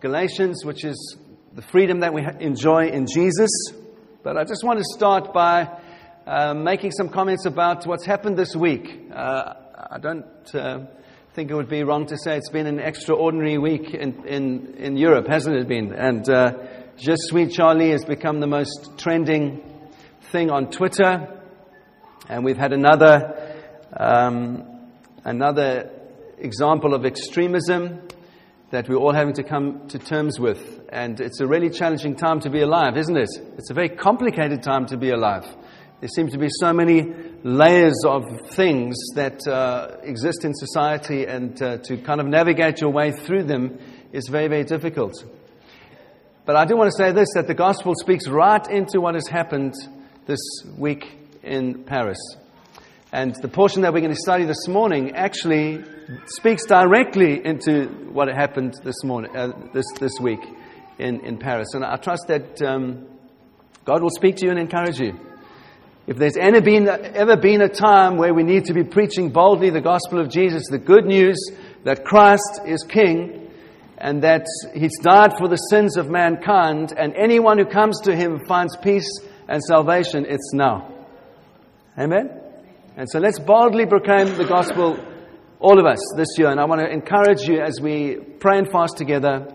Galatians, which is the freedom that we enjoy in Jesus. But I just want to start by uh, making some comments about what's happened this week. Uh, I don't uh, think it would be wrong to say it's been an extraordinary week in, in, in Europe, hasn't it been? And uh, suis Charlie has become the most trending thing on Twitter. And we've had another, um, another example of extremism that we're all having to come to terms with. And it's a really challenging time to be alive, isn't it? It's a very complicated time to be alive. There seem to be so many layers of things that uh, exist in society, and uh, to kind of navigate your way through them is very, very difficult. But I do want to say this that the gospel speaks right into what has happened this week in Paris. And the portion that we're going to study this morning actually speaks directly into what happened this morning, uh, this, this week in, in Paris. And I trust that um, God will speak to you and encourage you. If there's ever been, ever been a time where we need to be preaching boldly the gospel of Jesus, the good news that Christ is King and that He's died for the sins of mankind, and anyone who comes to Him finds peace and salvation, it's now. Amen? And so let's boldly proclaim the gospel, all of us, this year. And I want to encourage you as we pray and fast together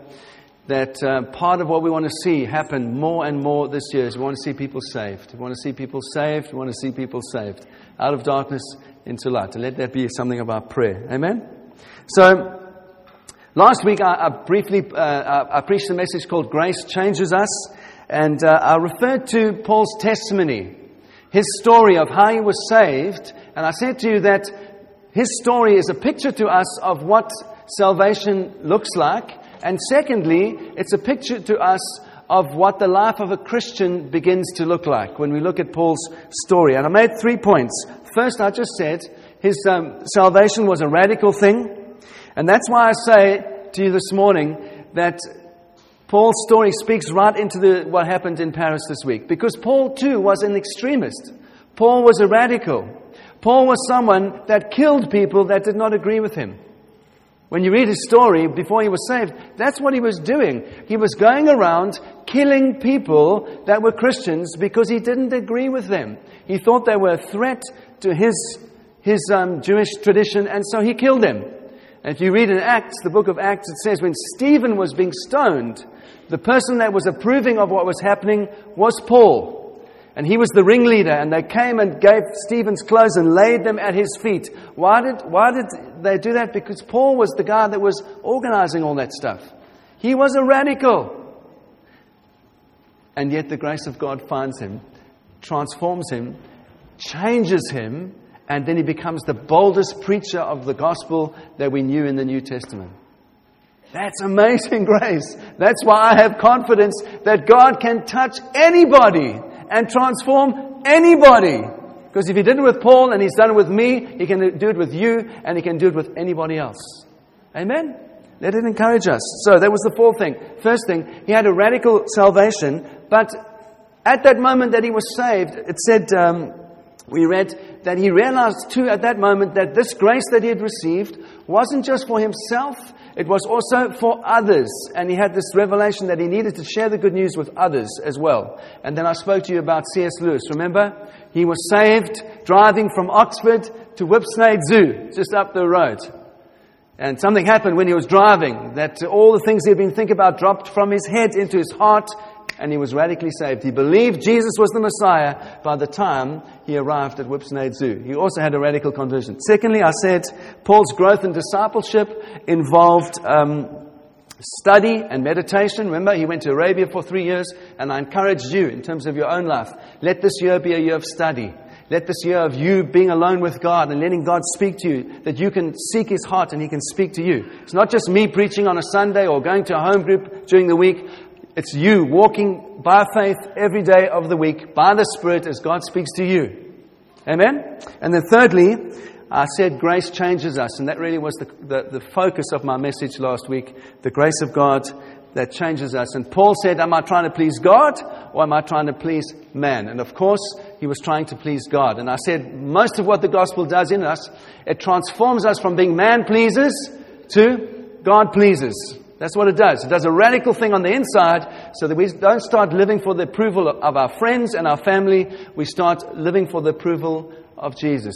that uh, part of what we want to see happen more and more this year is we want to see people saved. We want to see people saved. We want to see people saved out of darkness into light. And let that be something of our prayer. Amen? So, last week I, I briefly uh, I, preached a message called Grace Changes Us. And uh, I referred to Paul's testimony his story of how he was saved. And I said to you that his story is a picture to us of what salvation looks like. And secondly, it's a picture to us of what the life of a Christian begins to look like when we look at Paul's story. And I made three points. First, I just said his um, salvation was a radical thing. And that's why I say to you this morning that Paul's story speaks right into the, what happened in Paris this week. Because Paul, too, was an extremist. Paul was a radical. Paul was someone that killed people that did not agree with him. When you read his story before he was saved, that's what he was doing. He was going around killing people that were Christians because he didn't agree with them. He thought they were a threat to his, his um, Jewish tradition, and so he killed them. And if you read in Acts, the book of Acts, it says when Stephen was being stoned, the person that was approving of what was happening was Paul. And he was the ringleader, and they came and gave Stephen's clothes and laid them at his feet. Why did, why did they do that? Because Paul was the guy that was organizing all that stuff. He was a radical. And yet the grace of God finds him, transforms him, changes him, and then he becomes the boldest preacher of the gospel that we knew in the New Testament. That's amazing grace. That's why I have confidence that God can touch anybody and transform anybody. Because if He did it with Paul and He's done it with me, He can do it with you and He can do it with anybody else. Amen? Let it encourage us. So that was the fourth thing. First thing, He had a radical salvation, but at that moment that He was saved, it said, um, we read that He realized too at that moment that this grace that He had received wasn't just for Himself, it was also for others. And he had this revelation that he needed to share the good news with others as well. And then I spoke to you about C.S. Lewis. Remember? He was saved driving from Oxford to Whipsnade Zoo, just up the road. And something happened when he was driving that all the things he had been thinking about dropped from his head into his heart and he was radically saved. He believed Jesus was the Messiah by the time he arrived at Whipsnade Zoo. He also had a radical conversion. Secondly, I said Paul's growth in discipleship involved um, study and meditation. Remember, he went to Arabia for three years, and I encouraged you in terms of your own life. Let this year be a year of study. Let this year of you being alone with God and letting God speak to you, that you can seek His heart and He can speak to you. It's not just me preaching on a Sunday or going to a home group during the week. It's you walking by faith every day of the week by the Spirit as God speaks to you. Amen? And then thirdly, I said grace changes us, and that really was the, the, the, focus of my message last week the grace of God that changes us. And Paul said, Am I trying to please God or am I trying to please man? And of course, he was trying to please God. And I said, Most of what the gospel does in us, it transforms us from being man pleasers to God pleasers. That's what it does. It does a radical thing on the inside so that we don't start living for the approval of our friends and our family. We start living for the approval of Jesus.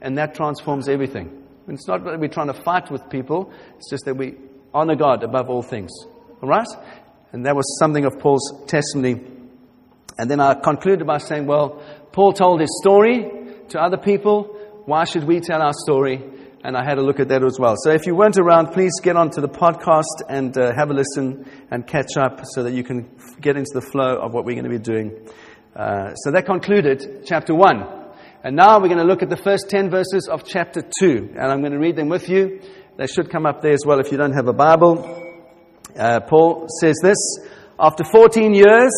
And that transforms everything. It's not that we're trying to fight with people, it's just that we honor God above all things. All right? And that was something of Paul's testimony. And then I concluded by saying, well, Paul told his story to other people. Why should we tell our story? And I had a look at that as well. So if you weren't around, please get onto the podcast and uh, have a listen and catch up so that you can get into the flow of what we're going to be doing. Uh, so that concluded chapter 1. And now we're going to look at the first 10 verses of chapter 2. And I'm going to read them with you. They should come up there as well if you don't have a Bible. Uh, Paul says this After 14 years,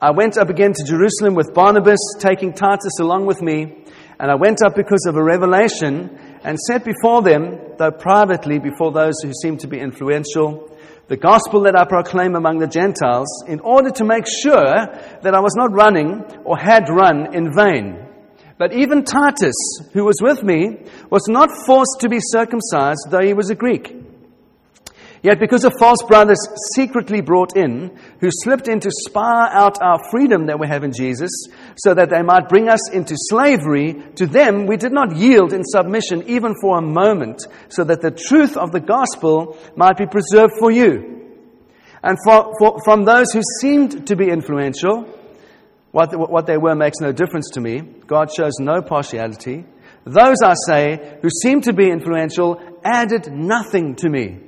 I went up again to Jerusalem with Barnabas, taking Titus along with me. And I went up because of a revelation and set before them, though privately before those who seemed to be influential, the gospel that I proclaim among the Gentiles, in order to make sure that I was not running or had run in vain. But even Titus, who was with me, was not forced to be circumcised, though he was a Greek. Yet because of false brothers secretly brought in, who slipped in to spy out our freedom that we have in Jesus, so that they might bring us into slavery, to them we did not yield in submission even for a moment, so that the truth of the gospel might be preserved for you. And for, for, from those who seemed to be influential, what, what they were makes no difference to me. God shows no partiality. Those, I say, who seemed to be influential added nothing to me.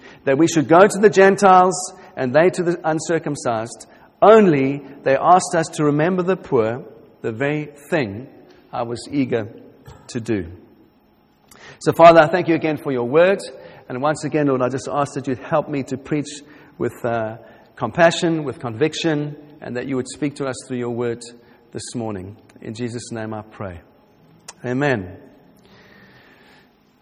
that we should go to the Gentiles and they to the uncircumcised. Only they asked us to remember the poor, the very thing I was eager to do. So, Father, I thank you again for your word. And once again, Lord, I just ask that you'd help me to preach with uh, compassion, with conviction, and that you would speak to us through your word this morning. In Jesus' name I pray. Amen.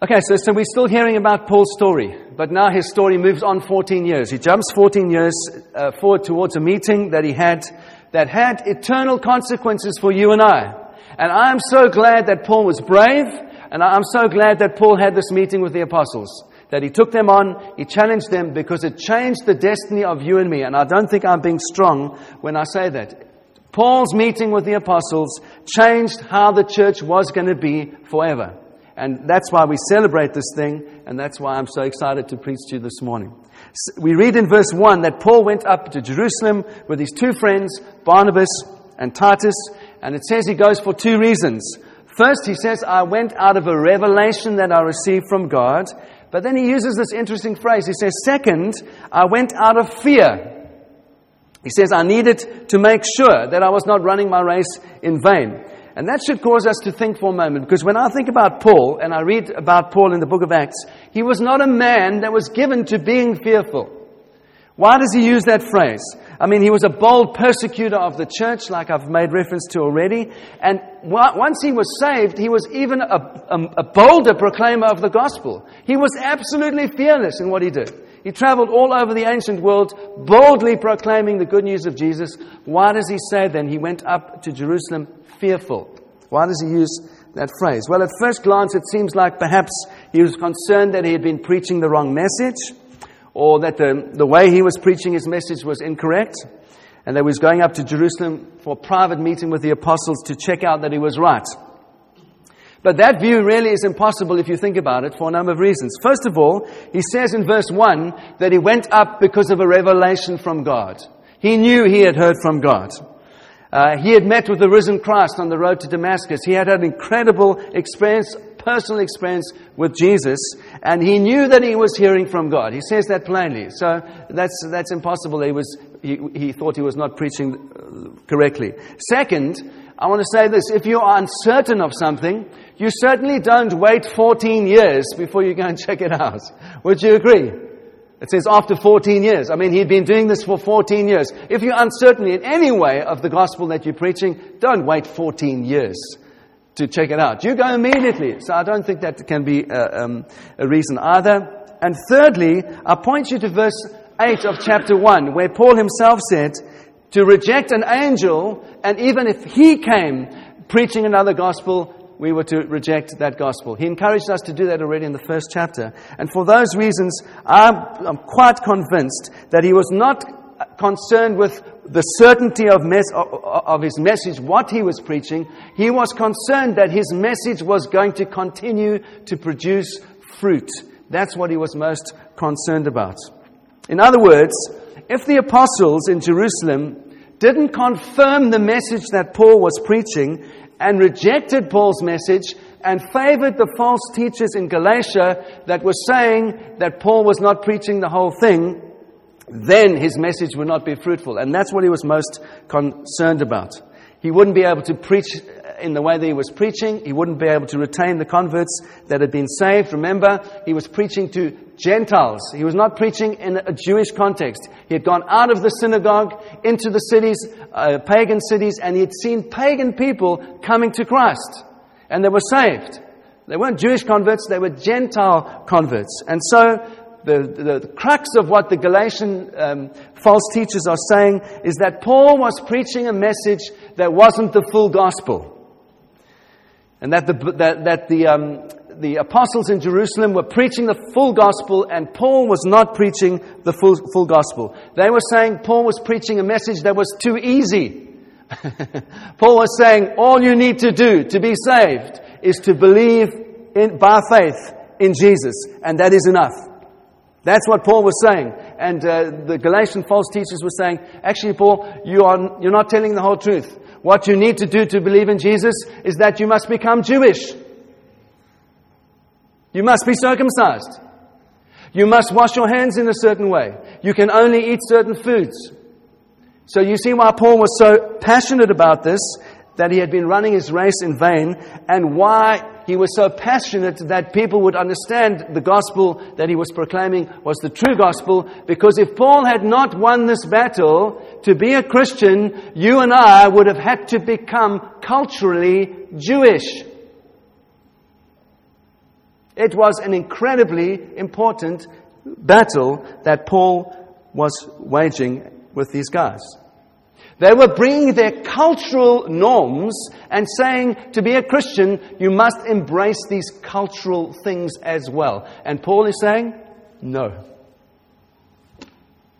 Okay, so, so we're still hearing about Paul's story, but now his story moves on 14 years. He jumps 14 years uh, forward towards a meeting that he had that had eternal consequences for you and I. And I'm so glad that Paul was brave, and I'm so glad that Paul had this meeting with the apostles. That he took them on, he challenged them because it changed the destiny of you and me. And I don't think I'm being strong when I say that. Paul's meeting with the apostles changed how the church was going to be forever. And that's why we celebrate this thing, and that's why I'm so excited to preach to you this morning. We read in verse 1 that Paul went up to Jerusalem with his two friends, Barnabas and Titus, and it says he goes for two reasons. First, he says, I went out of a revelation that I received from God. But then he uses this interesting phrase. He says, Second, I went out of fear. He says, I needed to make sure that I was not running my race in vain. And that should cause us to think for a moment, because when I think about Paul, and I read about Paul in the book of Acts, he was not a man that was given to being fearful. Why does he use that phrase? I mean, he was a bold persecutor of the church, like I've made reference to already. And once he was saved, he was even a, a, a bolder proclaimer of the gospel. He was absolutely fearless in what he did. He traveled all over the ancient world, boldly proclaiming the good news of Jesus. Why does he say then he went up to Jerusalem fearful. Why does he use that phrase? Well, at first glance, it seems like perhaps he was concerned that he had been preaching the wrong message, or that the, the way he was preaching his message was incorrect, and that he was going up to Jerusalem for a private meeting with the apostles to check out that he was right. But that view really is impossible if you think about it for a number of reasons. First of all, he says in verse 1 that he went up because of a revelation from God. He knew he had heard from God. Uh, he had met with the risen Christ on the road to Damascus. He had had an incredible experience, personal experience with Jesus, and he knew that he was hearing from God. He says that plainly. So that's, that's impossible. He, was, he, he thought he was not preaching uh, correctly. Second, I want to say this. If you are uncertain of something, you certainly don't wait 14 years before you go and check it out. Would you agree? It says after 14 years. I mean, he'd been doing this for 14 years. If you're uncertain in any way of the gospel that you're preaching, don't wait 14 years to check it out. You go immediately. So I don't think that can be a, uh, um, a reason either. And thirdly, I point you to verse 8 of chapter 1, where Paul himself said, to reject an angel, and even if he came preaching another gospel, we were to reject that gospel. He encouraged us to do that already in the first chapter. And for those reasons, I'm, I'm quite convinced that he was not concerned with the certainty of, mes- of his message, what he was preaching. He was concerned that his message was going to continue to produce fruit. That's what he was most concerned about. In other words, if the apostles in Jerusalem didn't confirm the message that Paul was preaching, and rejected Paul's message and favored the false teachers in Galatia that were saying that Paul was not preaching the whole thing, then his message would not be fruitful. And that's what he was most concerned about. He wouldn't be able to preach in the way that he was preaching. He wouldn't be able to retain the converts that had been saved. Remember, he was preaching to Gentiles. He was not preaching in a Jewish context. He had gone out of the synagogue into the cities, uh, pagan cities, and he had seen pagan people coming to Christ. And they were saved. They weren't Jewish converts, they were Gentile converts. And so the, the, the, crux of what the Galatian um, false teachers are saying is that Paul was preaching a message that wasn't the full gospel. And that the, that, that the, um, the apostles in Jerusalem were preaching the full gospel, and Paul was not preaching the full, full gospel. They were saying Paul was preaching a message that was too easy. Paul was saying all you need to do to be saved is to believe in, by faith in Jesus, and that is enough. That's what Paul was saying. And uh, the Galatian false teachers were saying, actually, Paul, you are, you're not telling the whole truth. What you need to do to believe in Jesus is that you must become Jewish. You must be circumcised. You must wash your hands in a certain way. You can only eat certain foods. So you see why Paul was so passionate about this, that he had been running his race in vain, and why he was so passionate that people would understand the gospel that he was proclaiming was the true gospel. Because if Paul had not won this battle, to be a Christian, you and I would have had to become culturally Jewish. It was an incredibly important battle that Paul was waging with these guys. They were bringing their cultural norms and saying to be a Christian, you must embrace these cultural things as well. And Paul is saying, no.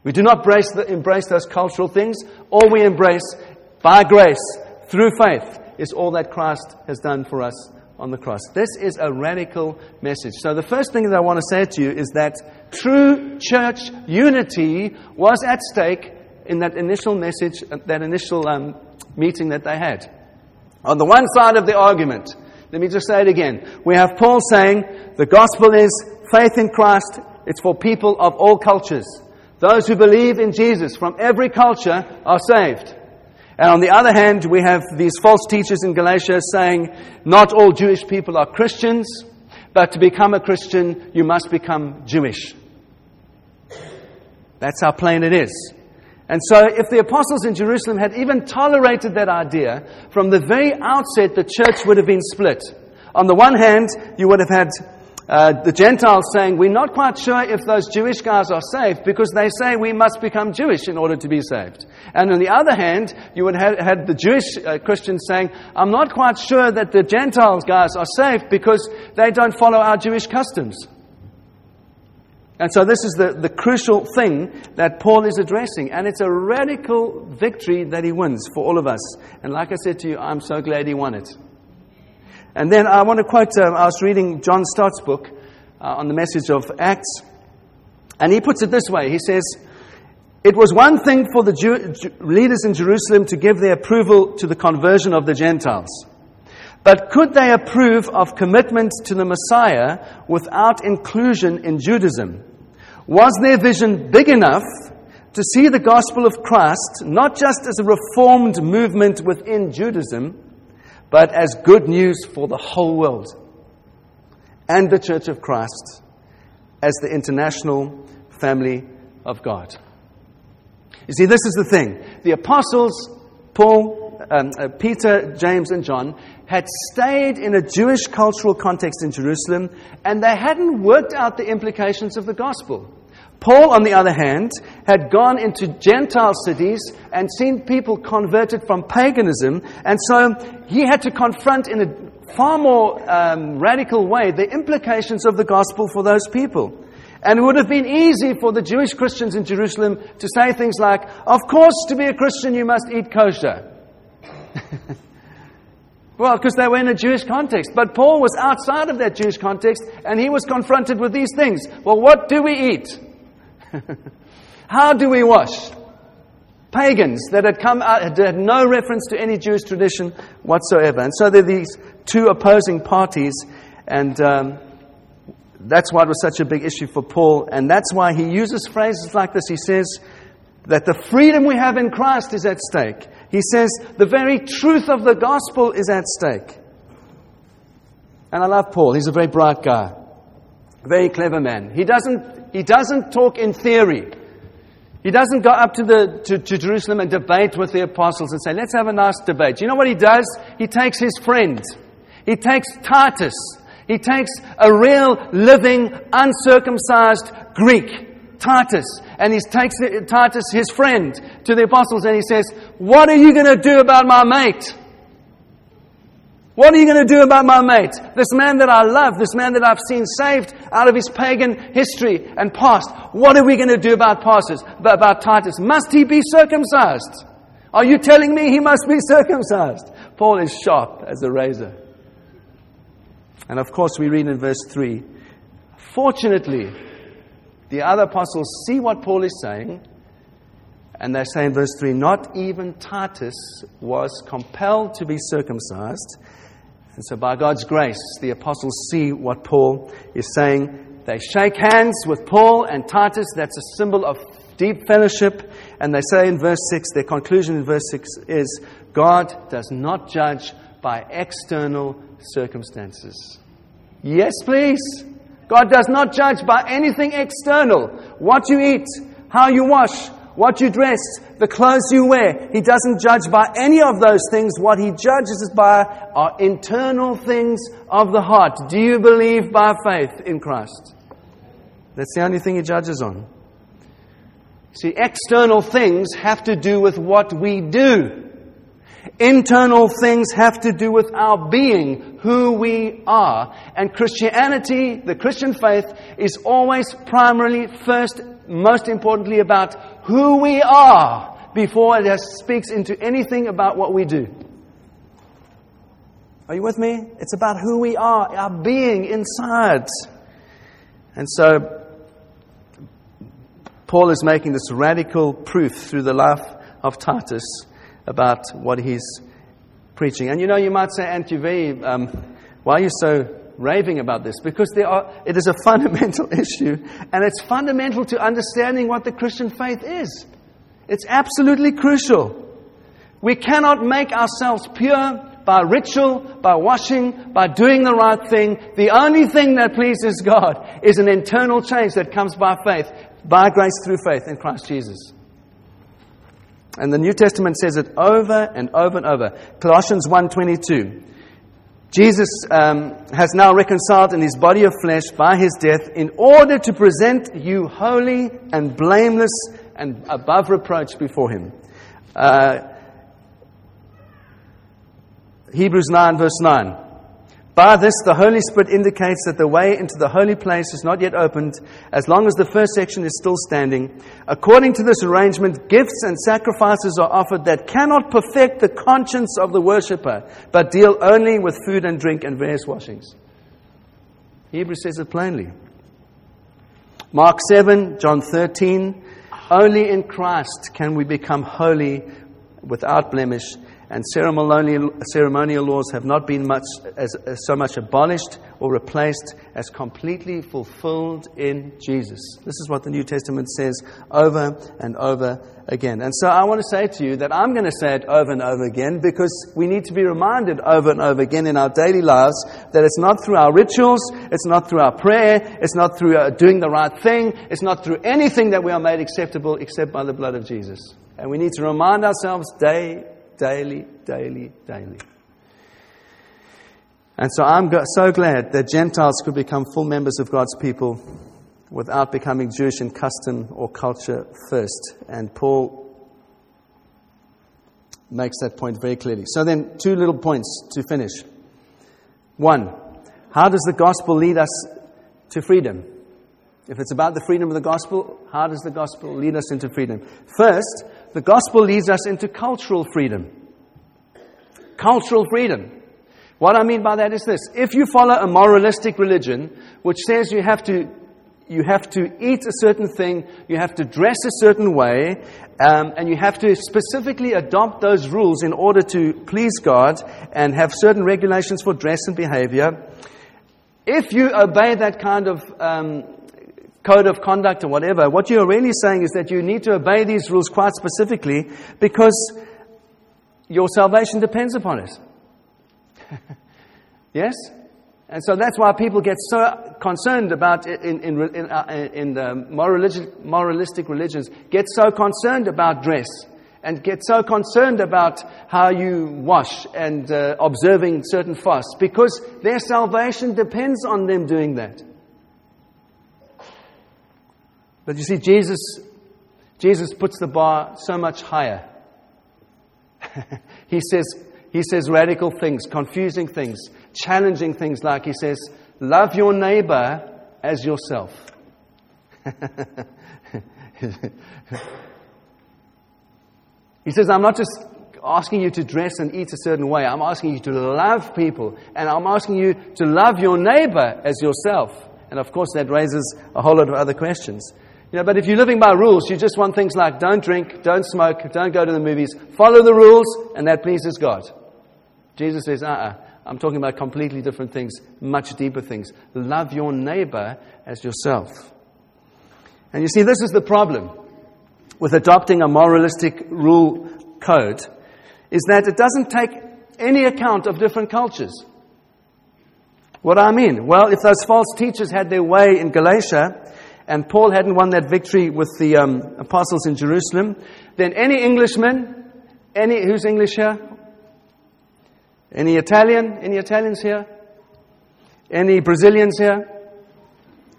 We do not embrace, the, embrace those cultural things. All we embrace by grace, through faith, is all that Christ has done for us on the cross. This is a radical message. So, the first thing that I want to say to you is that true church unity was at stake in that initial message, that initial um, meeting that they had. On the one side of the argument, let me just say it again. We have Paul saying the gospel is faith in Christ, it's for people of all cultures. Those who believe in Jesus from every culture are saved. And on the other hand, we have these false teachers in Galatia saying not all Jewish people are Christians, but to become a Christian, you must become Jewish. That's how plain it is. And so, if the apostles in Jerusalem had even tolerated that idea, from the very outset, the church would have been split. On the one hand, you would have had uh, the Gentiles saying, We're not quite sure if those Jewish guys are saved because they say we must become Jewish in order to be saved. And on the other hand, you would have had the Jewish uh, Christians saying, I'm not quite sure that the Gentiles guys are saved because they don't follow our Jewish customs. And so this is the, the crucial thing that Paul is addressing. And it's a radical victory that he wins for all of us. And like I said to you, I'm so glad he won it. And then I want to quote, um, I was reading John Stott's book uh, on the message of Acts. And he puts it this way. He says, it was one thing for the Jew, leaders in Jerusalem to give their approval to the conversion of the Gentiles. But could they approve of commitment to the Messiah without inclusion in Judaism? Was their vision big enough to see the gospel of Christ not just as a reformed movement within Judaism, but as good news for the whole world and the Church of Christ as the international family of God. You see, this is the thing. The apostles, Paul, um, uh, Peter, James, and John, had stayed in a Jewish cultural context in Jerusalem, and they hadn't worked out the implications of the gospel. Paul, on the other hand, had gone into Gentile cities and seen people converted from paganism, and so he had to confront in a far more um, radical way the implications of the gospel for those people. And it would have been easy for the Jewish Christians in Jerusalem to say things like, Of course, to be a Christian, you must eat kosher. well, because they were in a Jewish context. But Paul was outside of that Jewish context, and he was confronted with these things. Well, what do we eat? How do we wash? Pagans that had come out had no reference to any Jewish tradition whatsoever. And so there are these two opposing parties, and um, that's why it was such a big issue for Paul. And that's why he uses phrases like this. He says that the freedom we have in Christ is at stake. He says the very truth of the gospel is at stake. And I love Paul. He's a very bright guy, very clever man. He doesn't he doesn't talk in theory. He doesn't go up to, the, to, to, Jerusalem and debate with the apostles and say, let's have a nice debate. You know what he does? He takes his friend. He takes Titus. He takes a real, living, uncircumcised Greek, Titus, and he takes Titus, his friend, to the apostles and he says, What are you going to do about my mate? What are you going to do about my mate? This man that I love, this man that I've seen saved out of his pagan history and past. What are we going to do about pastors, about Titus? Must he be circumcised? Are you telling me he must be circumcised? Paul is sharp as a razor. And of course, we read in verse 3 Fortunately, the other apostles see what Paul is saying, and they say in verse 3 Not even Titus was compelled to be circumcised and so, by God's grace, the apostles see what Paul is saying. They shake hands with Paul and Titus. That's a symbol of deep fellowship. And they say in verse 6, their conclusion in verse 6 is God does not judge by external circumstances. Yes, please. God does not judge by anything external. What you eat, how you wash, what you dress, the clothes you wear. He doesn't judge by any of those things. What he judges is by our internal things of the heart. Do you believe by faith in Christ? That's the only thing he judges on. See, external things have to do with what we do. Internal things have to do with our being, who we are. And Christianity, the Christian faith, is always primarily, first, most importantly about who we are before it speaks into anything about what we do. Are you with me? It's about who we are, our being inside. And so, Paul is making this radical proof through the life of Titus about what he's preaching. And you know, you might say, Antivei, um, why are you so raving about this? Because are, it is a fundamental issue, and it's fundamental to understanding what the Christian faith is. It's absolutely crucial. We cannot make ourselves pure by ritual, by washing, by doing the right thing. The only thing that pleases God is an internal change that comes by faith, by grace through faith in Christ Jesus. And the New Testament says it over and over and over. Colossians 1:22. Jesus um, has now reconciled in his body of flesh by his death in order to present you holy and blameless and above reproach before him. Uh, Hebrews 9, verse 9. By this, the Holy Spirit indicates that the way into the holy place is not yet opened, as long as the first section is still standing. According to this arrangement, gifts and sacrifices are offered that cannot perfect the conscience of the worshipper, but deal only with food and drink and various washings. Hebrews says it plainly. Mark 7, John 13. Only in Christ can we become holy without blemish, and ceremonial, ceremonial laws have not been much as, as so much abolished or replaced as completely fulfilled in Jesus. This is what the New Testament says over and over again. And so I want to say to you that I'm going to say it over and over again because we need to be reminded over and over again in our daily lives that it's not through our rituals, it's not through our prayer, it's not through uh, doing the right thing, it's not through anything that we are made acceptable except by the blood of Jesus. And we need to remind ourselves day daily, daily, daily. And so I'm so glad that Gentiles could become full members of God's people without becoming Jewish in custom or culture first. And Paul makes that point very clearly. So then, two little points to finish. One, how does the gospel lead us to freedom? If it's about the freedom of the gospel, how does the gospel lead us into freedom? First, the gospel leads us into cultural freedom. Cultural freedom. What I mean by that is this. If you follow a moralistic religion, which says you have to, you have to eat a certain thing, you have to dress a certain way, um, and you have to specifically adopt those rules in order to please God and have certain regulations for dress and behavior, if you obey that kind of um, code of conduct or whatever, what you're really saying is that you need to obey these rules quite specifically because your salvation depends upon it. yes? And so that's why people get so concerned about, in, in, in, uh, in the moralistic, moralistic religions, get so concerned about dress and get so concerned about how you wash and uh, observing certain fasts because their salvation depends on them doing that. But you see, Jesus, Jesus puts the bar so much higher. he, says, he says radical things, confusing things, challenging things, like he says, Love your neighbor as yourself. he says, I'm not just asking you to dress and eat a certain way. I'm asking you to love people. And I'm asking you to love your neighbor as yourself. And of course, that raises a whole lot of other questions. You know, but if you're living by rules, you just want things like don't drink, don't smoke, don't go to the movies. Follow the rules, and that pleases God. Jesus says, uh uh-uh. I'm talking about completely different things, much deeper things. Love your neighbor as yourself. And you see, this is the problem with adopting a moralistic rule code, is that it doesn't take any account of different cultures. What do I mean? Well, if those false teachers had their way in Galatia, and Paul hadn't won that victory with the um, apostles in Jerusalem, then any Englishman, any who's English here? Any Italian? Any Italians here? Any Brazilians here?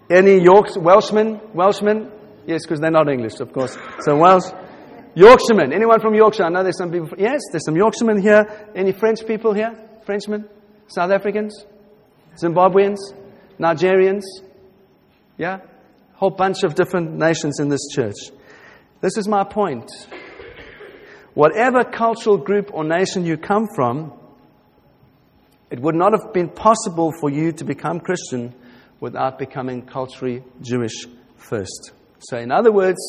Any Yorks, Welshmen? Welshmen? Yes, because they're not English, of course. So Welsh. Yorkshiremen. Anyone from Yorkshire? I know there's some people. Yes, there's some Yorkshiremen here. Any French people here? Frenchmen? South Africans? Zimbabweans? Nigerians? Yeah? Whole bunch of different nations in this church. This is my point. Whatever cultural group or nation you come from, it would not have been possible for you to become Christian without becoming culturally Jewish first. So, in other words,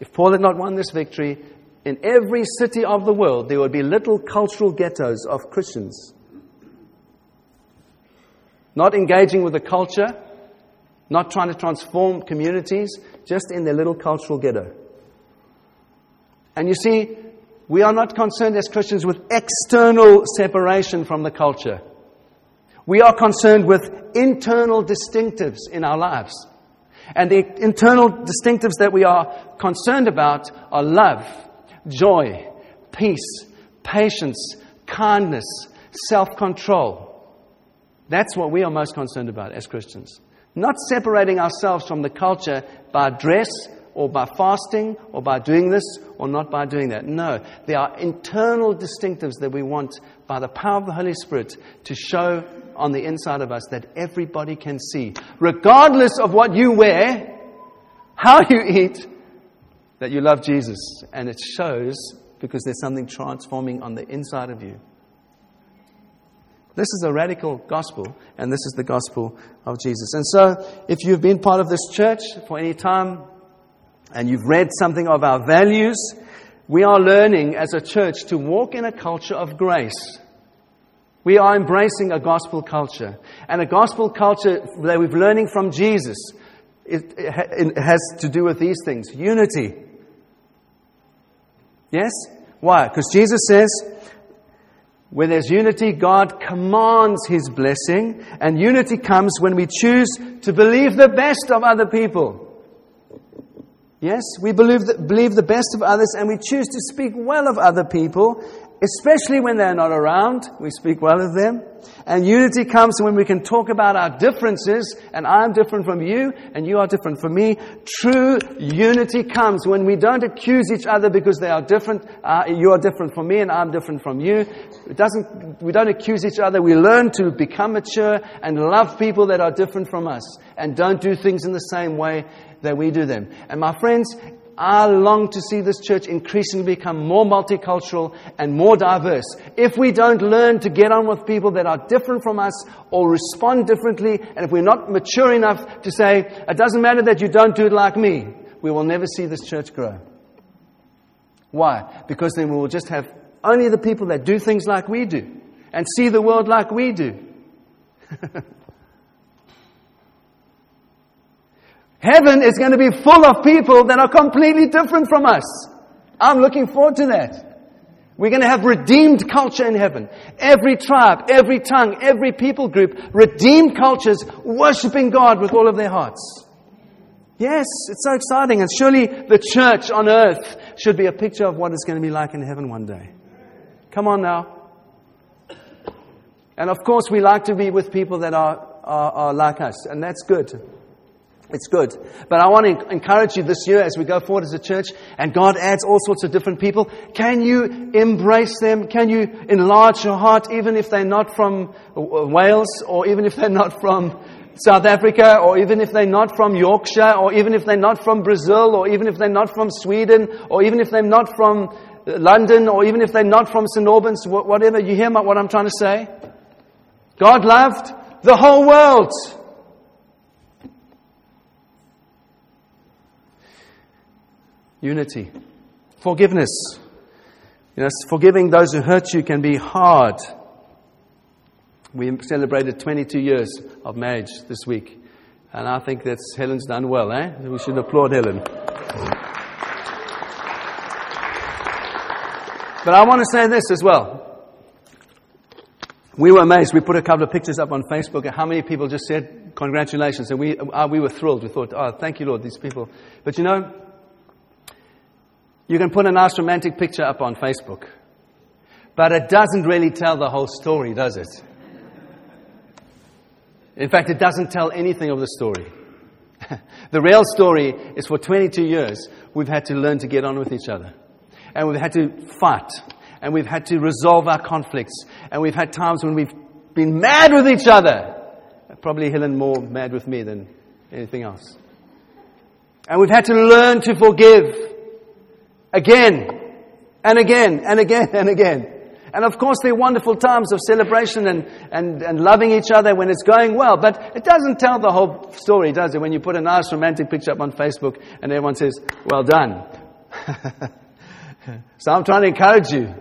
if Paul had not won this victory, in every city of the world there would be little cultural ghettos of Christians. Not engaging with the culture, not trying to transform communities, just in their little cultural ghetto. And you see, we are not concerned as Christians with external separation from the culture. We are concerned with internal distinctives in our lives. And the internal distinctives that we are concerned about are love, joy, peace, patience, kindness, self control. That's what we are most concerned about as Christians. Not separating ourselves from the culture by dress or by fasting or by doing this or not by doing that. No, there are internal distinctives that we want by the power of the Holy Spirit to show on the inside of us that everybody can see, regardless of what you wear, how you eat, that you love Jesus. And it shows because there's something transforming on the inside of you. This is a radical gospel, and this is the gospel of Jesus. And so, if you've been part of this church for any time and you've read something of our values, we are learning as a church to walk in a culture of grace. We are embracing a gospel culture. And a gospel culture that we're learning from Jesus it, it has to do with these things unity. Yes? Why? Because Jesus says, where there's unity, God commands His blessing, and unity comes when we choose to believe the best of other people. Yes, we believe, that, believe the best of others and we choose to speak well of other people, especially when they're not around. We speak well of them. And unity comes when we can talk about our differences, and I'm different from you, and you are different from me. True unity comes when we don't accuse each other because they are different. Uh, you are different from me, and I'm different from you. It doesn't, we don't accuse each other. We learn to become mature and love people that are different from us, and don't do things in the same way that we do them. And my friends, I long to see this church increasingly become more multicultural and more diverse. If we don't learn to get on with people that are different from us or respond differently, and if we're not mature enough to say, it doesn't matter that you don't do it like me, we will never see this church grow. Why? Because then we will just have only the people that do things like we do and see the world like we do. Heaven is going to be full of people that are completely different from us. I'm looking forward to that. We're going to have redeemed culture in heaven. Every tribe, every tongue, every people group, redeemed cultures worshiping God with all of their hearts. Yes, it's so exciting. And surely the church on earth should be a picture of what it's going to be like in heaven one day. Come on now. And of course, we like to be with people that are, are, are like us, and that's good. It's good. But I want to encourage you this year as we go forward as a church and God adds all sorts of different people. Can you embrace them? Can you enlarge your heart even if they're not from Wales or even if they're not from South Africa or even if they're not from Yorkshire or even if they're not from Brazil or even if they're not from Sweden or even if they're not from London or even if they're not from St. Albans, whatever. You hear what I'm trying to say? God loved the whole world. Unity. Forgiveness. You know, forgiving those who hurt you can be hard. We celebrated 22 years of marriage this week. And I think that Helen's done well, eh? We should applaud Helen. But I want to say this as well. We were amazed. We put a couple of pictures up on Facebook, and how many people just said, Congratulations. And we, uh, we were thrilled. We thought, Oh, thank you, Lord, these people. But you know, you can put a nice romantic picture up on Facebook. But it doesn't really tell the whole story, does it? In fact, it doesn't tell anything of the story. the real story is for 22 years, we've had to learn to get on with each other. And we've had to fight. And we've had to resolve our conflicts. And we've had times when we've been mad with each other. Probably Helen more mad with me than anything else. And we've had to learn to forgive again and again and again and again. And of course, there are wonderful times of celebration and, and, and loving each other when it's going well. But it doesn't tell the whole story, does it? When you put a nice romantic picture up on Facebook and everyone says, well done. so I'm trying to encourage you.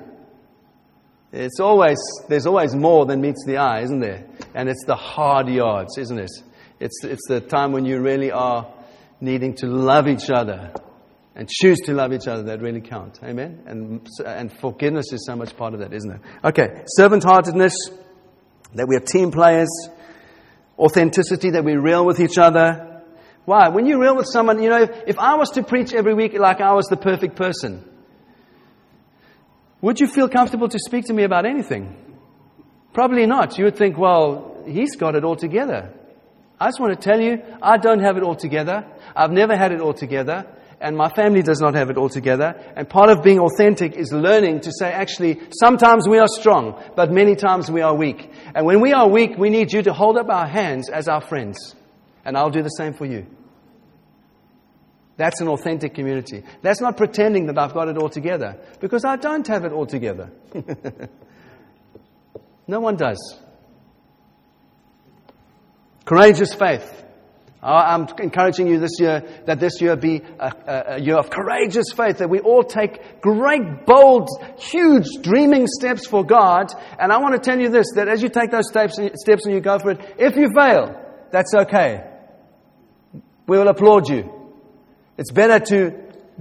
It's always, there's always more than meets the eye, isn't there? And it's the hard yards, isn't it? It's, it's the time when you really are needing to love each other and choose to love each other that really count. Amen? And, and forgiveness is so much part of that, isn't it? Okay, servant heartedness, that we are team players, authenticity, that we're real with each other. Why? When you're real with someone, you know, if, if I was to preach every week like I was the perfect person, would you feel comfortable to speak to me about anything? Probably not. You would think, well, he's got it all together. I just want to tell you, I don't have it all together. I've never had it all together and my family does not have it all together. And part of being authentic is learning to say, actually, sometimes we are strong, but many times we are weak. And when we are weak, we need you to hold up our hands as our friends. And I'll do the same for you. That's an authentic community. That's not pretending that I've got it all together, because I don't have it all together. no one does. Courageous faith. I'm encouraging you this year that this year be a, a, year of courageous faith, that we all take great, bold, huge, dreaming steps for God. And I want to tell you this that as you take those steps, steps and you go for it, if you fail, that's okay. We will applaud you. It's better to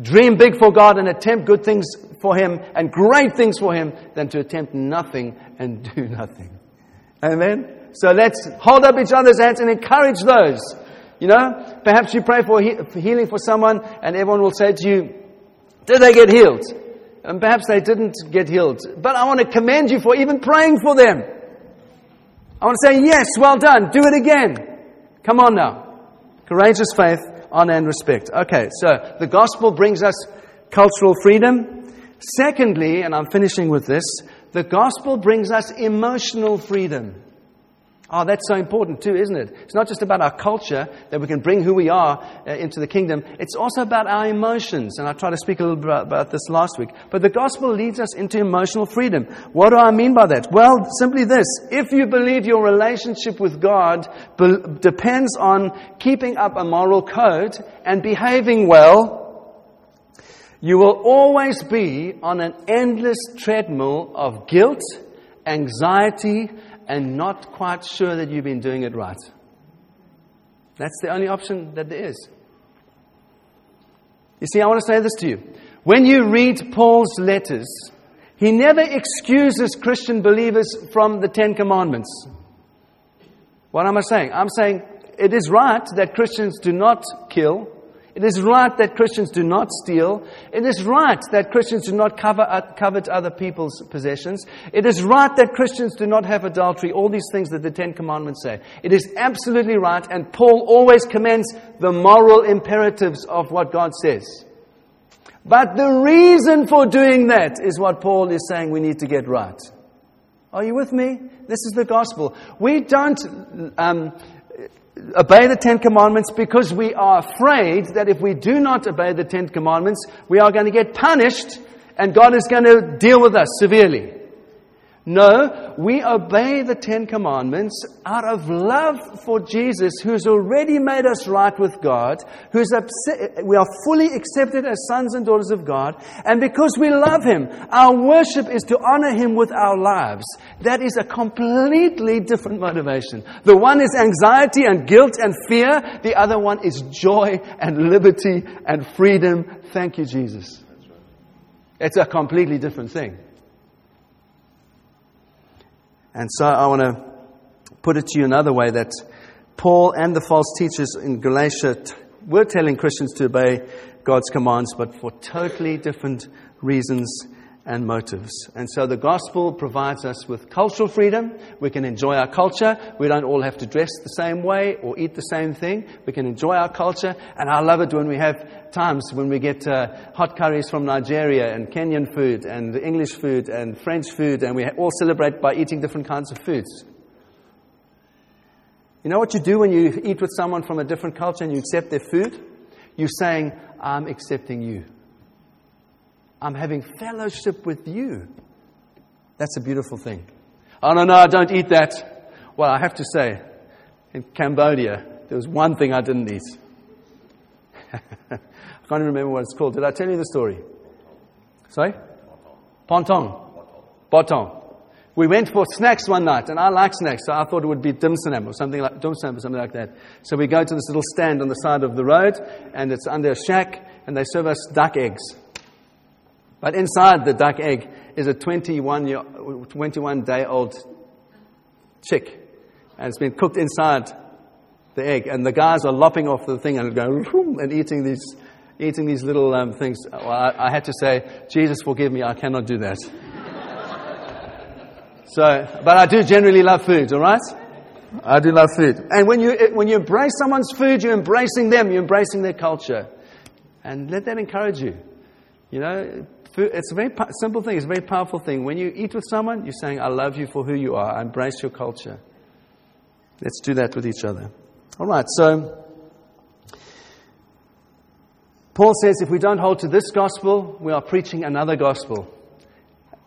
dream big for God and attempt good things for Him and great things for Him than to attempt nothing and do nothing. Amen? So let's hold up each other's hands and encourage those you know, perhaps you pray for, he- for healing for someone and everyone will say to you, Did they get healed? And perhaps they didn't get healed. But I want to commend you for even praying for them. I want to say, Yes, well done. Do it again. Come on now. Courageous faith, honor, and respect. Okay, so the gospel brings us cultural freedom. Secondly, and I'm finishing with this, the gospel brings us emotional freedom. Oh, that's so important too, isn't it? It's not just about our culture that we can bring who we are uh, into the kingdom. It's also about our emotions. And I tried to speak a little bit about, about this last week. But the gospel leads us into emotional freedom. What do I mean by that? Well, simply this. If you believe your relationship with God be- depends on keeping up a moral code and behaving well, you will always be on an endless treadmill of guilt, anxiety, and not quite sure that you've been doing it right. That's the only option that there is. You see, I want to say this to you. When you read Paul's letters, he never excuses Christian believers from the Ten Commandments. What am I saying? I'm saying it is right that Christians do not kill, it is right that Christians do not steal. It is right that Christians do not cover, uh, covet other people's possessions. It is right that Christians do not have adultery. All these things that the Ten Commandments say. It is absolutely right, and Paul always commends the moral imperatives of what God says. But the reason for doing that is what Paul is saying we need to get right. Are you with me? This is the gospel. We don't. Um, obey the Ten Commandments because we are afraid that if we do not obey the Ten Commandments, we are going to get punished and God is going to deal with us severely. No, we obey the Ten Commandments out of love for Jesus, who's already made us right with God, who's we are fully accepted as sons and daughters of God, and because we love Him, our worship is to honor Him with our lives. That is a completely different motivation. The one is anxiety and guilt and fear, the other one is joy and liberty and freedom. Thank you, Jesus. It's a completely different thing. And so I want to put it to you another way that Paul and the false teachers in Galatia were telling Christians to obey God's commands, but for totally different reasons and motives. And so the gospel provides us with cultural freedom. We can enjoy our culture. We don't all have to dress the same way or eat the same thing. We can enjoy our culture. And I love it when we have times when we get uh, hot curries from Nigeria and Kenyan food and English food and French food, and we all celebrate by eating different kinds of foods. You know what you do when you eat with someone from a different culture and you accept their food? You're saying, I'm accepting you. I'm having fellowship with you. That's a beautiful thing. Oh, no, no, I don't eat that. Well, I have to say, in Cambodia, there was one thing I didn't eat. I can't even remember what it's called. Did I tell you the story? Sorry? Pontong. Botong. We went for snacks one night, and I like snacks, so I thought it would be dim sum or something like dim sum or something like that. So we go to this little stand on the side of the road, and it's under a shack, and they serve us duck eggs. But inside the duck egg is a 21, year, 21 day old chick. And it's been cooked inside the egg. And the guys are lopping off the thing and going and eating these, eating these little um, things. Well, I, I had to say, Jesus, forgive me, I cannot do that. so, but I do generally love food, all right? I do love food. And when you, when you embrace someone's food, you're embracing them, you're embracing their culture. And let that encourage you. You know, it's a very simple thing. It's a very powerful thing. When you eat with someone, you're saying, I love you for who you are. I embrace your culture. Let's do that with each other. All right, so Paul says if we don't hold to this gospel, we are preaching another gospel.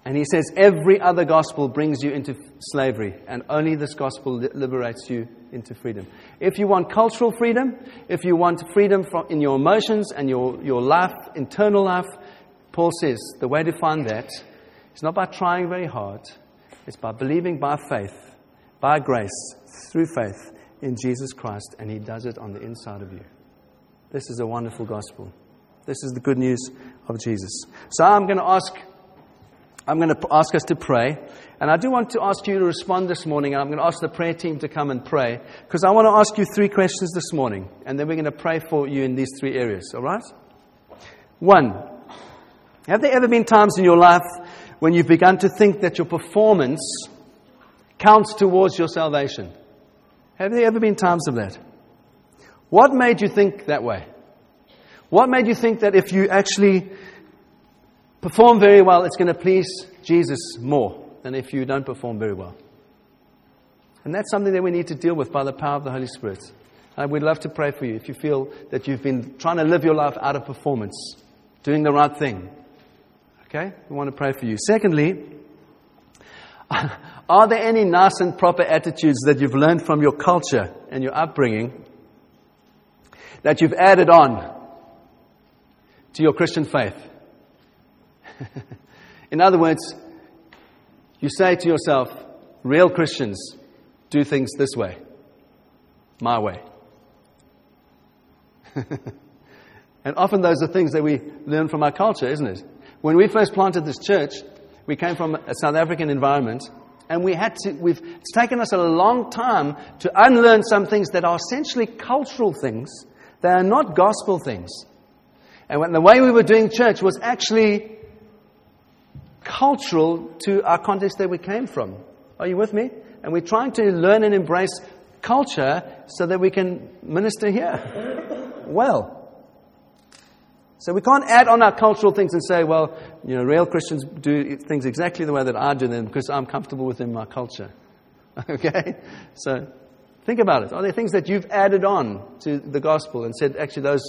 And he says every other gospel brings you into slavery, and only this gospel liberates you into freedom. If you want cultural freedom, if you want freedom from, in your emotions and your, your life, internal life, Paul says the way to find that is not by trying very hard, it's by believing by faith, by grace, through faith in Jesus Christ, and he does it on the inside of you. This is a wonderful gospel. This is the good news of Jesus. So I'm going to ask I'm going to ask us to pray. And I do want to ask you to respond this morning. And I'm going to ask the prayer team to come and pray. Because I want to ask you three questions this morning. And then we're going to pray for you in these three areas. All right? One, have there ever been times in your life when you've begun to think that your performance counts towards your salvation? Have there ever been times of that? What made you think that way? What made you think that if you actually perform very well, it's going to please Jesus more than if you don't perform very well. And that's something that we need to deal with by the power of the Holy Spirit. And we'd love to pray for you if you feel that you've been trying to live your life out of performance, doing the right thing. Okay? We want to pray for you. Secondly, are there any nice and proper attitudes that you've learned from your culture and your upbringing that you've added on to your Christian faith? In other words, you say to yourself, real Christians do things this way, my way. and often those are things that we learn from our culture, isn't it? When we first planted this church, we came from a South African environment, and we had to, we've, it's taken us a long time to unlearn some things that are essentially cultural things. They are not gospel things. And when the way we were doing church was actually cultural to our context that we came from. Are you with me? And we're trying to learn and embrace culture so that we can minister here well. So we can't add on our cultural things and say, well, you know, real Christians do things exactly the way that I do them because I'm comfortable within my culture. okay? So think about it. Are there things that you've added on to the gospel and said, actually, those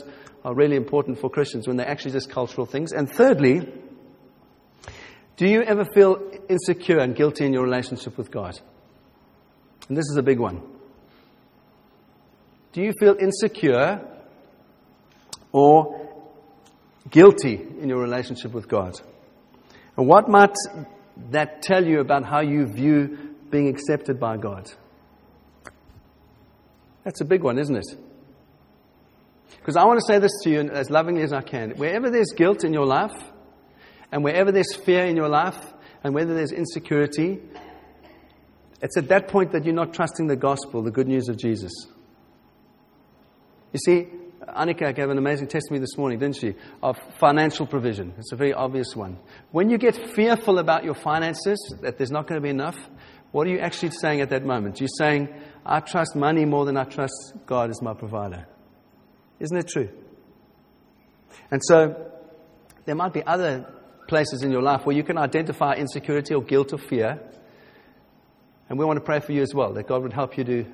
are really important for Christians when they're actually just cultural things? And thirdly, do you ever feel insecure and guilty in your relationship with God? And this is a big one. Do you feel insecure or guilty in your relationship with God? And what might that tell you about how you view being accepted by God? That's a big one, isn't it? Because I want to say this to you as lovingly as I can. Wherever there's guilt in your life, and wherever there's fear in your life, and whether there's insecurity, it's at that point that you're not trusting the gospel, the good news of Jesus. You see, Annika gave an amazing testimony this morning, didn't she, of financial provision. It's a very obvious one. When you get fearful about your finances, that there's not going to be enough, what are you actually saying at that moment? You're saying, I trust money more than I trust God as my provider. Isn't it true? And so, there might be other places in your life where you can identify insecurity or guilt or fear. And we want to pray for you as well, that God would help you to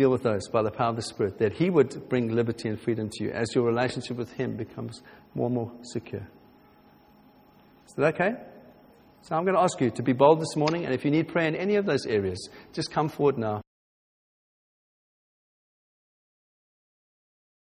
deal with those by the power of the Spirit, that He would bring liberty and freedom to you as your relationship with Him becomes more and more secure. Is that okay? So I'm going to ask you to be bold this morning, and if you need prayer in any of those areas, just come forward now.